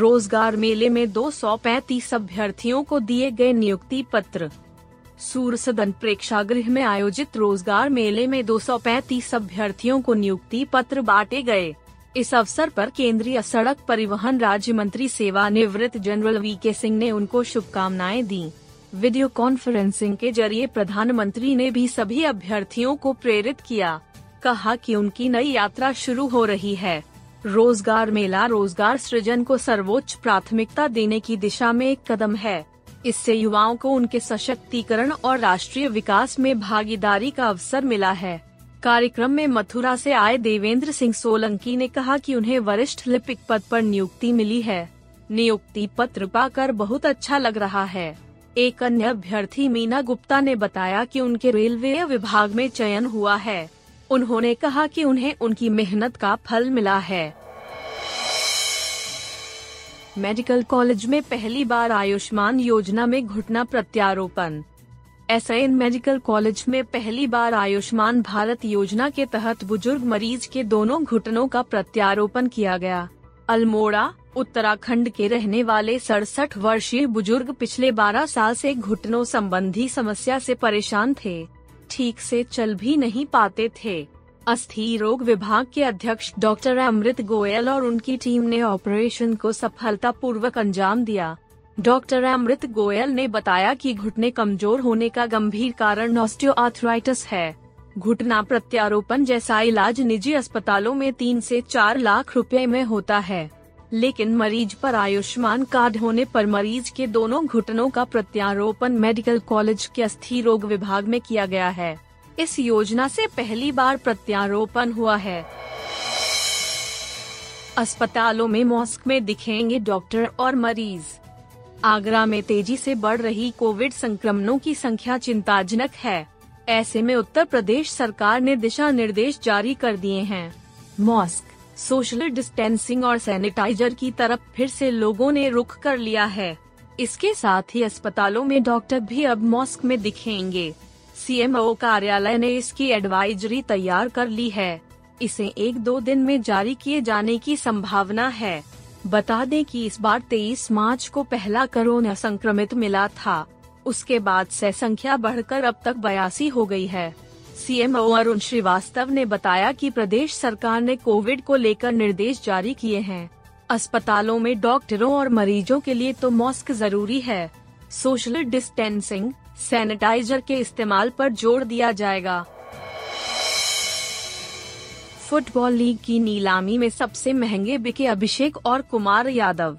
रोज़गार मेले में 235 अभ्यर्थियों को दिए गए नियुक्ति पत्र। सूर सदन प्रेक्षागृह में आयोजित रोज़गार मेले में 235 अभ्यर्थियों को नियुक्ति पत्र बांटे गए। इस अवसर पर केंद्रीय सड़क परिवहन राज्य मंत्री सेवानिवृत्त जनरल वी के सिंह ने उनको शुभकामनाएँ दी। वीडियो कॉन्फ्रेंसिंग के ज़रिए प्रधानमंत्री ने भी सभी अभ्यर्थियों को प्रेरित किया। कहा कि उनकी नई यात्रा शुरू हो रही है। रोज़गार मेला रोज़गार सृजन को सर्वोच्च प्राथमिकता देने की दिशा में एक कदम है। इससे युवाओं को उनके सशक्तिकरण और राष्ट्रीय विकास में भागीदारी का अवसर मिला है। कार्यक्रम में मथुरा से आए देवेंद्र सिंह सोलंकी ने कहा कि उन्हें वरिष्ठ लिपिक पद पर नियुक्ति मिली है। नियुक्ति पत्र पाकर बहुत अच्छा लग रहा है। एक अन्य अभ्यर्थी मीना गुप्ता ने बताया कि उनके रेलवे विभाग में चयन हुआ है। उन्होंने कहा कि उन्हें उनकी मेहनत का फल मिला है। मेडिकल कॉलेज में पहली बार आयुष्मान योजना में घुटना प्रत्यारोपण। एस मेडिकल कॉलेज में पहली बार आयुष्मान भारत योजना के तहत बुज़ुर्ग मरीज़ के दोनों घुटनों का प्रत्यारोपण किया गया। अल्मोड़ा, उत्तराखंड के रहने वाले सड़सठ वर्षीय बुज़ुर्ग पिछले 12 साल से घुटनों संबंधी समस्या से परेशान थे। ठीक से चल भी नहीं पाते थे। अस्थि रोग विभाग के अध्यक्ष डॉक्टर अमृत गोयल और उनकी टीम ने ऑपरेशन को सफलतापूर्वक अंजाम दिया। डॉक्टर अमृत गोयल ने बताया कि घुटने कमज़ोर होने का गंभीर कारण ऑस्टियोआर्थराइटिस है। घुटना प्रत्यारोपण जैसा इलाज निजी अस्पतालों में तीन से चार लाख रुपए में होता है। लेकिन मरीज़ पर आयुष्मान कार्ड होने पर मरीज़ के दोनों घुटनों का प्रत्यारोपण मेडिकल कॉलेज के अस्थि रोग विभाग में किया गया है। इस योजना से पहली बार प्रत्यारोपण हुआ है। अस्पतालों में मॉस्क में दिखेंगे डॉक्टर और मरीज़। आगरा में तेज़ी से बढ़ रही कोविड संक्रमणों की संख्या चिंताजनक है। ऐसे में उत्तर प्रदेश सरकार ने दिशा निर्देश जारी कर दिए हैं। मॉस्क सोशल डिस्टेंसिंग और सैनिटाइजर की तरफ़ फिर से लोगों ने रुख कर लिया है। इसके साथ ही अस्पतालों में डॉक्टर भी अब मॉस्क में दिखेंगे। सीएमओ कार्यालय ने इसकी एडवाइजरी तैयार कर ली है। इसे एक दो दिन में जारी किए जाने की संभावना है। बता दें कि इस बार 23 मार्च को पहला कोरोना संक्रमित मिला था। उसके बाद से संख्या बढ़कर अब तक बयासी हो गई है। सीएमओ अरुण श्रीवास्तव ने बताया कि प्रदेश सरकार ने कोविड को लेकर निर्देश जारी किए हैं। अस्पतालों में डॉक्टरों और मरीजों के लिए तो मास्क ज़रूरी है। सोशल डिस्टेंसिंग, सैनिटाइजर के इस्तेमाल पर ज़ोर दिया जाएगा। फुटबॉल लीग की नीलामी में सबसे महँगे बिके अभिषेक और कुमार यादव।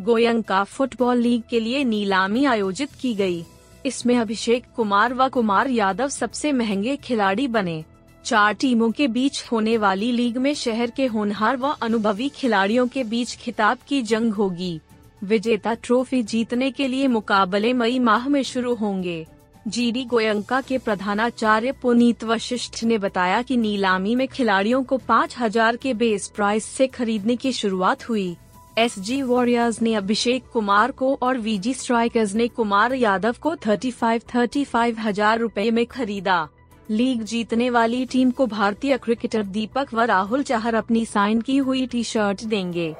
गोयंका फुटबॉल लीग के लिए नीलामी आयोजित की गई। इसमें अभिषेक कुमार व कुमार यादव सबसे महँगे खिलाड़ी बने। चार टीमों के बीच होने वाली लीग में शहर के होनहार व अनुभवी खिलाड़ियों के बीच खिताब की जंग होगी। विजेता ट्रॉफी जीतने के लिए मुकाबले मई माह में शुरू होंगे। जीडी गोयंका के प्रधानाचार्य पुनीत वशिष्ठ ने बताया कि नीलामी में खिलाड़ियों को पाँच हज़ार के बेस प्राइस से खरीदने की शुरुआत हुई। एस जी वॉरियर्स ने अभिषेक कुमार को और वीजी स्ट्राइकर्स ने कुमार यादव को थर्टी फाइव थर्टी फाइव हज़ार रूपए में खरीदा। लीग जीतने वाली टीम को भारतीय क्रिकेटर दीपक व राहुल चाहर अपनी साइन की हुई टी शर्ट देंगे।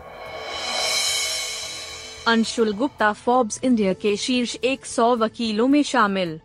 अंशुल गुप्ता फोर्ब्स इंडिया के शीर्ष 100 वकीलों में शामिल।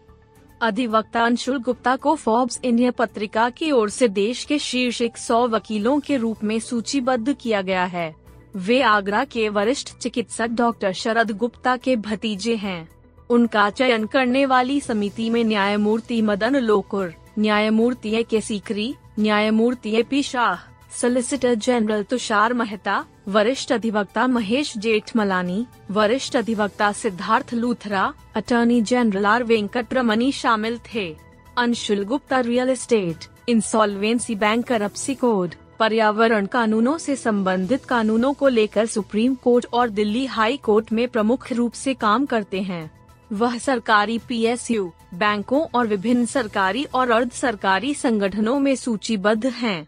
अधिवक्ता अंशुल गुप्ता को फोर्ब्स इंडिया पत्रिका की ओर से देश के शीर्ष 100 वकीलों के रूप में सूचीबद्ध किया गया है। वे आगरा के वरिष्ठ चिकित्सक डॉक्टर शरद गुप्ता के भतीजे हैं। उनका चयन करने वाली समिति में न्यायमूर्ति मदन लोकुर, न्यायमूर्ति ए के सीकरी, न्यायमूर्ति A P Shah, solicitor general Tushar Mehta, वरिष्ठ अधिवक्ता महेश जेठमलानी, वरिष्ठ अधिवक्ता Siddharth Luthra, attorney general R Venkat Ramani शामिल थे। Anshul Gupta real estate, insolvency bankruptcy code. पर्यावरण कानूनों से संबंधित कानूनों को लेकर सुप्रीम कोर्ट और दिल्ली हाई कोर्ट में प्रमुख रूप से काम करते हैं वह सरकारी पीएसयू, बैंकों और विभिन्न सरकारी और अर्ध सरकारी संगठनों में सूचीबद्ध हैं।